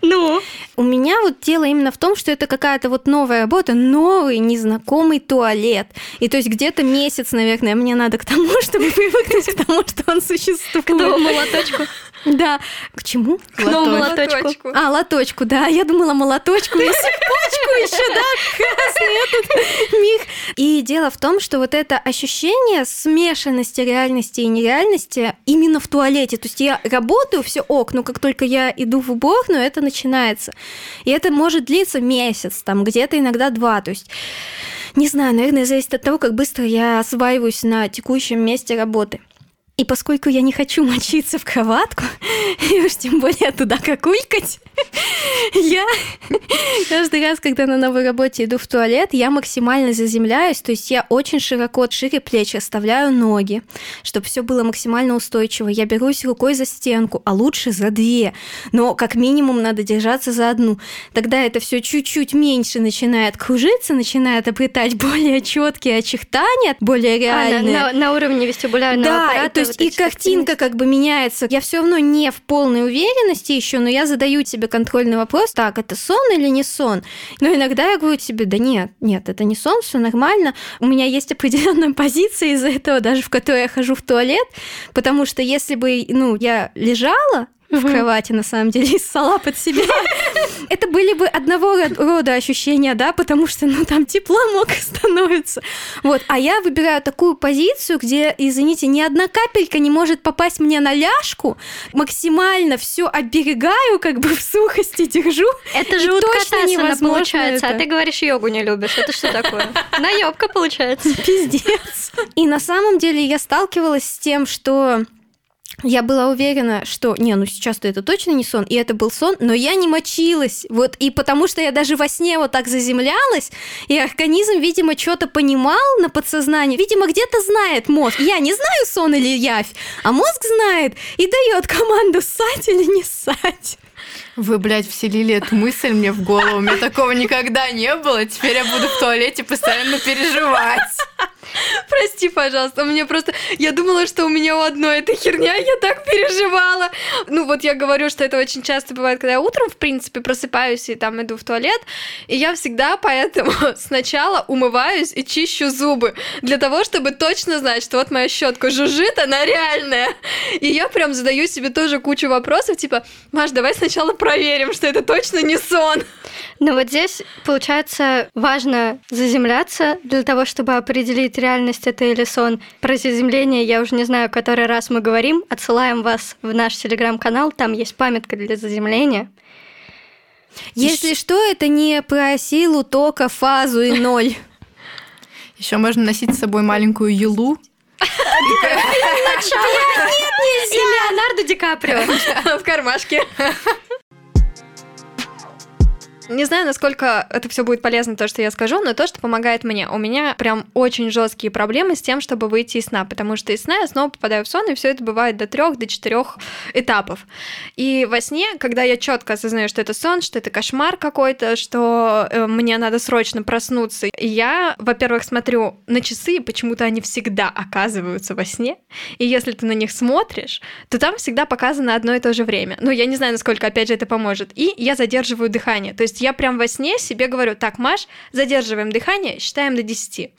[SPEAKER 4] Ну? У меня вот дело именно в том, что это какая-то вот новая работа, новый незнакомый туалет. И то есть где-то месяц, наверное, мне надо к тому, чтобы привыкнуть к тому, что он существует. К
[SPEAKER 1] новому лоточку.
[SPEAKER 4] Да. К чему?
[SPEAKER 1] К новому лоточку.
[SPEAKER 4] А, лоточку, да. Я думала молоточку, и цепочку еще, да, красный этот миг. И дело в том, что вот это ощущение смешанности реальности и нереальности именно в туалете. То есть я работаю, все ок, но как только я иду в уборную, это начинается. И это может длиться месяц, там где-то иногда два. То есть не знаю, наверное, зависит от того, как быстро я осваиваюсь на текущем месте работы. И поскольку я не хочу мочиться в кроватку, и уж тем более туда какулькать, я каждый раз, когда на новой работе иду в туалет, я максимально заземляюсь, то есть я очень широко, шире плечи оставляю ноги, чтобы все было максимально устойчиво. Я берусь рукой за стенку, а лучше за две, но как минимум надо держаться за одну. Тогда это все чуть-чуть меньше начинает кружиться, начинает обретать более четкие очертания, более реальные.
[SPEAKER 1] А, на, на, на уровне вестибулярного
[SPEAKER 4] да,
[SPEAKER 1] аппарата.
[SPEAKER 4] Есть вот и картинка как бы меняется. Я все равно не в полной уверенности еще, но я задаю себе контрольный вопрос, так, это сон или не сон? Но иногда я говорю себе, да нет, нет, это не сон, все нормально. У меня есть определенная позиция из-за этого, даже в которой я хожу в туалет, потому что если бы, ну, я лежала, в кровати, на самом деле, и ссала под себя. Это были бы одного рода ощущения, да, потому что, ну, там тепло мог становится. Вот, а я выбираю такую позицию, где, извините, ни одна капелька не может попасть мне на ляжку, максимально все оберегаю, как бы в сухости держу.
[SPEAKER 1] Это же уткатасана получается, а ты говоришь, йогу не любишь. Это что такое? Наебка получается.
[SPEAKER 4] Пиздец. И на самом деле я сталкивалась с тем, что я была уверена, что, не, ну сейчас-то это точно не сон, и это был сон, но я не мочилась, вот, и потому что я даже во сне вот так заземлялась, и организм, видимо, что-то понимал на подсознании, видимо, где-то знает мозг, я не знаю, сон или явь, а мозг знает и дает команду ссать или не ссать.
[SPEAKER 2] Вы, блядь, вселили эту мысль мне в голову. У меня такого никогда не было. Теперь я буду в туалете постоянно переживать.
[SPEAKER 3] Прости, пожалуйста, мне просто... Я думала, что у меня у одной эта херня, я так переживала. Ну вот я говорю, что это очень часто бывает, когда я утром, в принципе, просыпаюсь и там иду в туалет, и я всегда поэтому сначала умываюсь и чищу зубы, для того, чтобы точно знать, что вот моя щетка жужжит, она реальная. И я прям задаю себе тоже кучу вопросов, типа, Маш, давай сначала проверим, что это точно не сон.
[SPEAKER 1] Но вот здесь, получается, важно заземляться для того, чтобы определить, реальность это или сон. Про заземление я уже не знаю, который раз мы говорим. Отсылаем вас в наш телеграм-канал, там есть памятка для заземления.
[SPEAKER 4] Если что, это не про силу тока, фазу и ноль.
[SPEAKER 2] Еще можно носить с собой маленькую елу.
[SPEAKER 1] Нет, нельзя! Леонардо Ди Каприо
[SPEAKER 3] в кармашке. Не знаю, насколько это все будет полезно, то, что я скажу, но то, что помогает мне. У меня прям очень жесткие проблемы с тем, чтобы выйти из сна, потому что из сна я снова попадаю в сон, и все это бывает до трех, до четырех этапов. И во сне, когда я четко осознаю, что это сон, что это кошмар какой-то, что э, мне надо срочно проснуться, я, во-первых, смотрю на часы, почему-то они всегда оказываются во сне, и если ты на них смотришь, то там всегда показано одно и то же время. Но я не знаю, насколько, опять же, это поможет. И я задерживаю дыхание. То есть есть я прям во сне себе говорю, так, Маш, задерживаем дыхание, считаем до 10.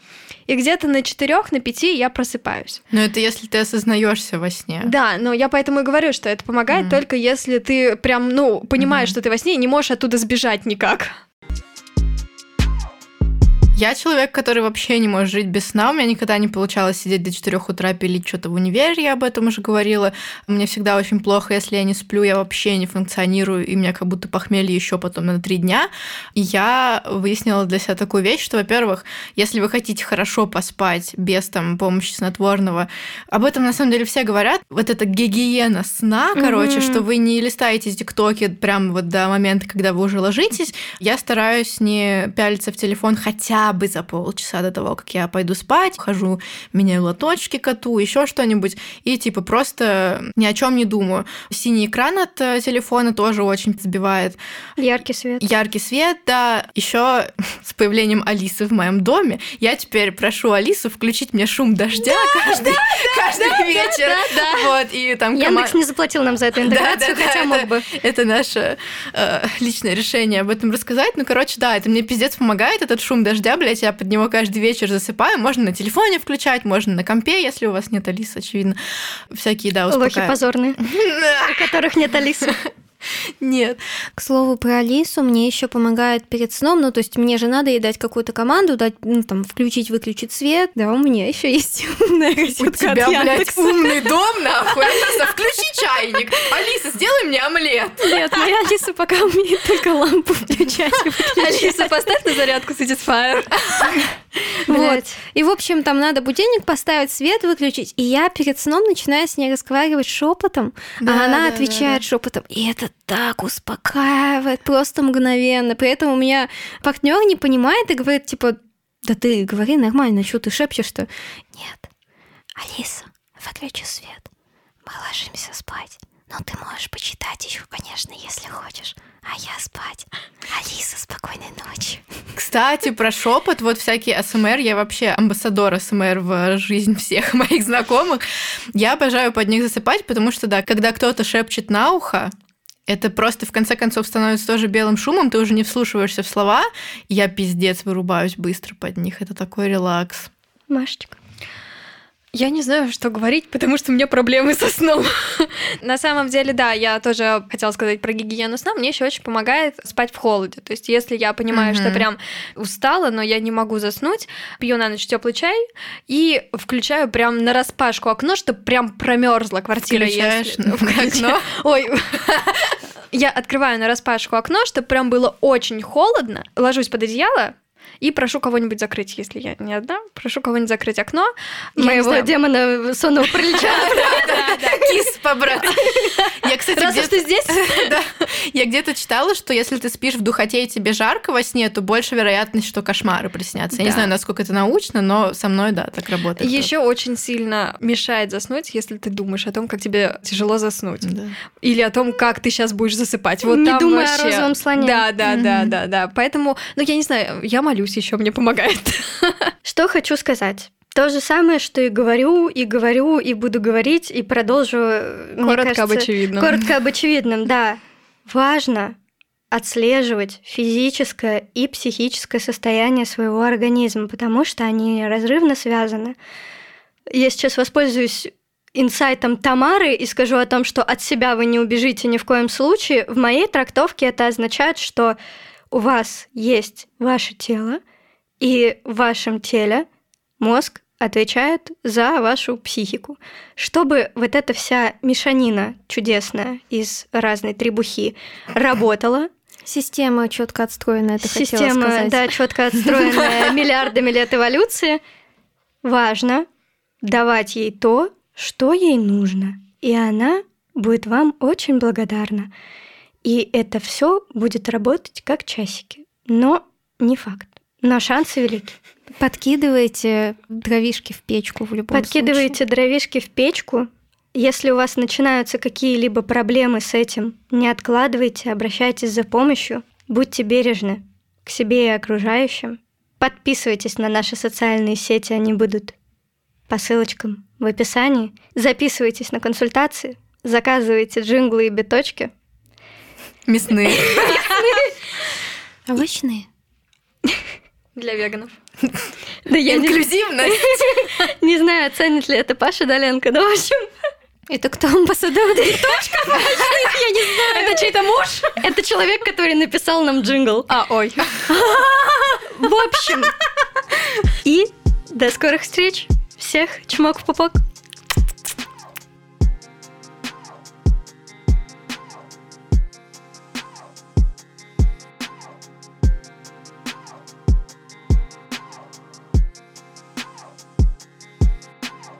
[SPEAKER 3] И где-то на 4, на 5 я просыпаюсь.
[SPEAKER 2] Но это если ты осознаешься во сне.
[SPEAKER 3] Да, но я поэтому и говорю, что это помогает mm. только если ты прям, ну, понимаешь, mm-hmm. что ты во сне и не можешь оттуда сбежать никак.
[SPEAKER 2] Я человек, который вообще не может жить без сна. У меня никогда не получалось сидеть до 4 утра пилить что-то в универе, я об этом уже говорила. Мне всегда очень плохо, если я не сплю, я вообще не функционирую, и меня как будто похмелье еще потом на три дня. И я выяснила для себя такую вещь, что, во-первых, если вы хотите хорошо поспать без там помощи снотворного, об этом на самом деле все говорят. Вот эта гигиена сна, короче, mm-hmm. что вы не листаете тиктоки прям вот до момента, когда вы уже ложитесь. Я стараюсь не пялиться в телефон хотя бы за полчаса до того, как я пойду спать, хожу, меняю лоточки коту, еще что-нибудь, и типа просто ни о чем не думаю. Синий экран от э, телефона тоже очень сбивает.
[SPEAKER 1] Яркий свет.
[SPEAKER 2] Яркий свет, да. Еще с появлением Алисы в моем доме я теперь прошу Алису включить мне шум дождя да, каждый, да, каждый да, вечер. Да, да, Вот, и там
[SPEAKER 1] Яндекс кома... не заплатил нам за эту интеграцию, да, да, хотя да, мог
[SPEAKER 2] это,
[SPEAKER 1] бы.
[SPEAKER 2] Это наше э, личное решение об этом рассказать. Ну, короче, да, это мне пиздец помогает, этот шум дождя, блядь, я под него каждый вечер засыпаю. Можно на телефоне включать, можно на компе, если у вас нет Алисы, очевидно. Всякие, да, успокаивают.
[SPEAKER 1] Лохи позорные, у которых нет Алисы.
[SPEAKER 2] Нет.
[SPEAKER 4] К слову про Алису, мне еще помогает перед сном, ну то есть мне же надо ей дать какую-то команду, дать, ну там, включить, выключить свет. Да, у меня еще есть умная розетка
[SPEAKER 2] У тебя, блядь, умный дом, нахуй. Алиса, включи чайник. Алиса, сделай мне омлет.
[SPEAKER 4] Нет, моя Алиса пока умеет только лампу включать.
[SPEAKER 3] Алиса, поставь на зарядку Satisfyer.
[SPEAKER 4] Вот. И, в общем, там надо будильник поставить, свет выключить. И я перед сном начинаю с ней разговаривать шепотом,
[SPEAKER 2] Да,
[SPEAKER 4] а она
[SPEAKER 2] да,
[SPEAKER 4] отвечает шепотом. И это так успокаивает, просто мгновенно. При этом у меня партнер не понимает и говорит, типа, да ты говори нормально, что ты шепчешь-то? Нет, Алиса, выключи свет. Мы ложимся спать. Но ты можешь почитать еще, конечно, если хочешь. А я спать. Алиса, спокойной ночи.
[SPEAKER 2] Кстати, про шепот, вот всякие АСМР, я вообще амбассадор АСМР в жизнь всех моих знакомых. Я обожаю под них засыпать, потому что, да, когда кто-то шепчет на ухо, это просто в конце концов становится тоже белым шумом, ты уже не вслушиваешься в слова, я пиздец вырубаюсь быстро под них. Это такой релакс.
[SPEAKER 1] Машечка.
[SPEAKER 3] Я не знаю, что говорить, потому что у меня проблемы со сном. На самом деле, да, я тоже хотела сказать про гигиену сна. Мне еще очень помогает спать в холоде. То есть, если я понимаю, что прям устала, но я не могу заснуть, пью на ночь теплый чай и включаю прям на распашку окно, чтобы прям промерзла квартира.
[SPEAKER 2] Включаешь
[SPEAKER 3] если-
[SPEAKER 2] на окно?
[SPEAKER 3] Ой. Я открываю на распашку окно, чтобы прям было очень холодно, ложусь под одеяло и прошу кого-нибудь закрыть, если я не одна, прошу кого-нибудь закрыть окно. Я
[SPEAKER 1] Моего демона сонного паралича.
[SPEAKER 2] Кис побрать. Я, кстати,
[SPEAKER 3] Раз ты здесь.
[SPEAKER 2] Я где-то читала, что если ты спишь в духоте и тебе жарко во сне, то больше вероятность, что кошмары приснятся. Я не знаю, насколько это научно, но со мной, да, так работает.
[SPEAKER 3] Еще очень сильно мешает заснуть, если ты думаешь о том, как тебе тяжело заснуть. Или о том, как ты сейчас будешь засыпать. Вот
[SPEAKER 1] Не думая о розовом слоне.
[SPEAKER 3] Да, да, да, да, да. Поэтому, ну, я не знаю, я молюсь еще, мне помогает.
[SPEAKER 1] Что хочу сказать. То же самое, что и говорю, и говорю, и буду говорить, и продолжу. э,
[SPEAKER 3] Коротко об
[SPEAKER 1] кажется,
[SPEAKER 3] очевидном.
[SPEAKER 1] Коротко об очевидном, да. Важно отслеживать физическое и психическое состояние своего организма, потому что они разрывно связаны. Я сейчас воспользуюсь инсайтом Тамары и скажу о том, что от себя вы не убежите ни в коем случае. В моей трактовке это означает, что у вас есть ваше тело, и в вашем теле мозг отвечает за вашу психику. Чтобы вот эта вся мешанина чудесная из разной требухи работала,
[SPEAKER 4] Система четко отстроена, это хотела
[SPEAKER 1] система,
[SPEAKER 4] сказать.
[SPEAKER 1] да, четко отстроенная миллиардами лет эволюции, важно давать ей то, что ей нужно, и она будет вам очень благодарна. И это все будет работать как часики. Но не факт. Но шансы велики.
[SPEAKER 4] Подкидывайте дровишки в печку в любом
[SPEAKER 1] Подкидываете дровишки в печку. Если у вас начинаются какие-либо проблемы с этим, не откладывайте, обращайтесь за помощью. Будьте бережны к себе и окружающим. Подписывайтесь на наши социальные сети, они будут по ссылочкам в описании. Записывайтесь на консультации, заказывайте джинглы и биточки.
[SPEAKER 2] Мясные.
[SPEAKER 4] Овощные.
[SPEAKER 3] Для веганов.
[SPEAKER 1] Да я не,
[SPEAKER 2] Инклюзивность.
[SPEAKER 1] не знаю, оценит ли это Паша Доленко, но в общем,
[SPEAKER 4] Это кто амбассадор биточков?
[SPEAKER 1] я не знаю. Это чей-то муж? Это человек, который написал нам джингл.
[SPEAKER 3] А, ой.
[SPEAKER 1] В общем, и до скорых встреч. Всех чмок в пупок.